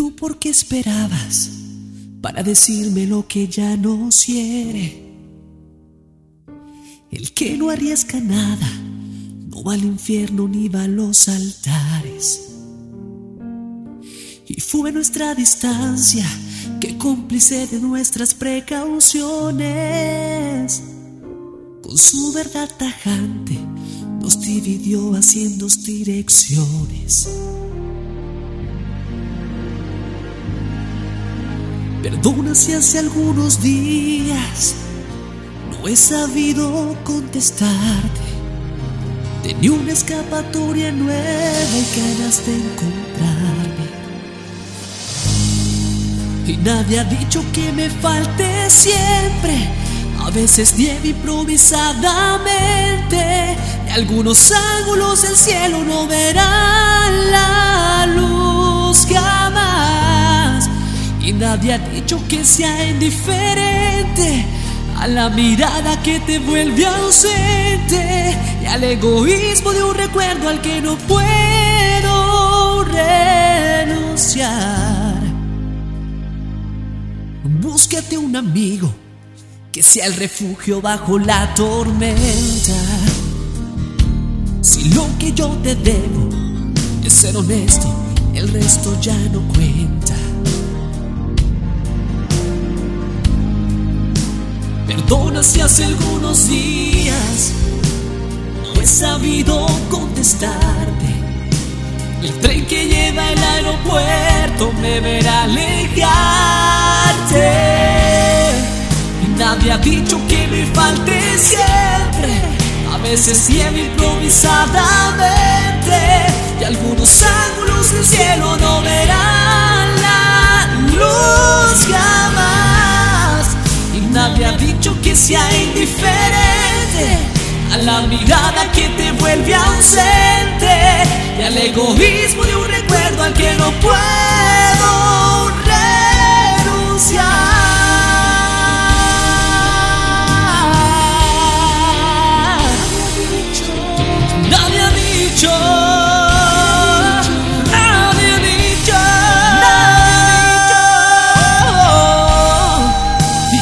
tú por qué esperabas para decirme lo que ya no quiere? El que no arriesga nada no va al infierno ni va a los altares. Y fue nuestra distancia que cómplice de nuestras precauciones. Con su verdad tajante nos dividió haciendo direcciones. Perdona si hace algunos días no he sabido contestarte. Tenía una escapatoria nueva y ganas de encontrarme. Y nadie ha dicho que me falte siempre. A veces nieve improvisadamente. Y algunos ángulos del cielo no verán la nadie ha dicho que sea indiferente a la mirada que te vuelve ausente y al egoísmo de un recuerdo al que no puedo renunciar. Búscate un amigo que sea el refugio bajo la tormenta. Si lo que yo te debo es ser honesto, el resto ya no cuenta. Si hace algunos días no he sabido contestarte. El tren que lleva al aeropuerto me verá alejarte. Y nadie ha dicho que me falte siempre. A veces nieve improvisadamente. Y algunos ángulos del sea indiferente a la mirada que te vuelve ausente y al egoísmo de un recuerdo al que no puedo renunciar.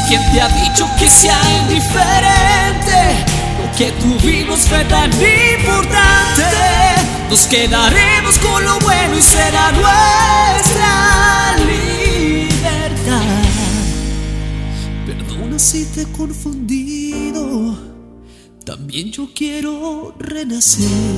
Quién te ha dicho que sea indiferente? Lo que tuvimos fue tan importante. Nos quedaremos con lo bueno y será nuestra libertad. Perdona si te he confundido. También yo quiero renacer.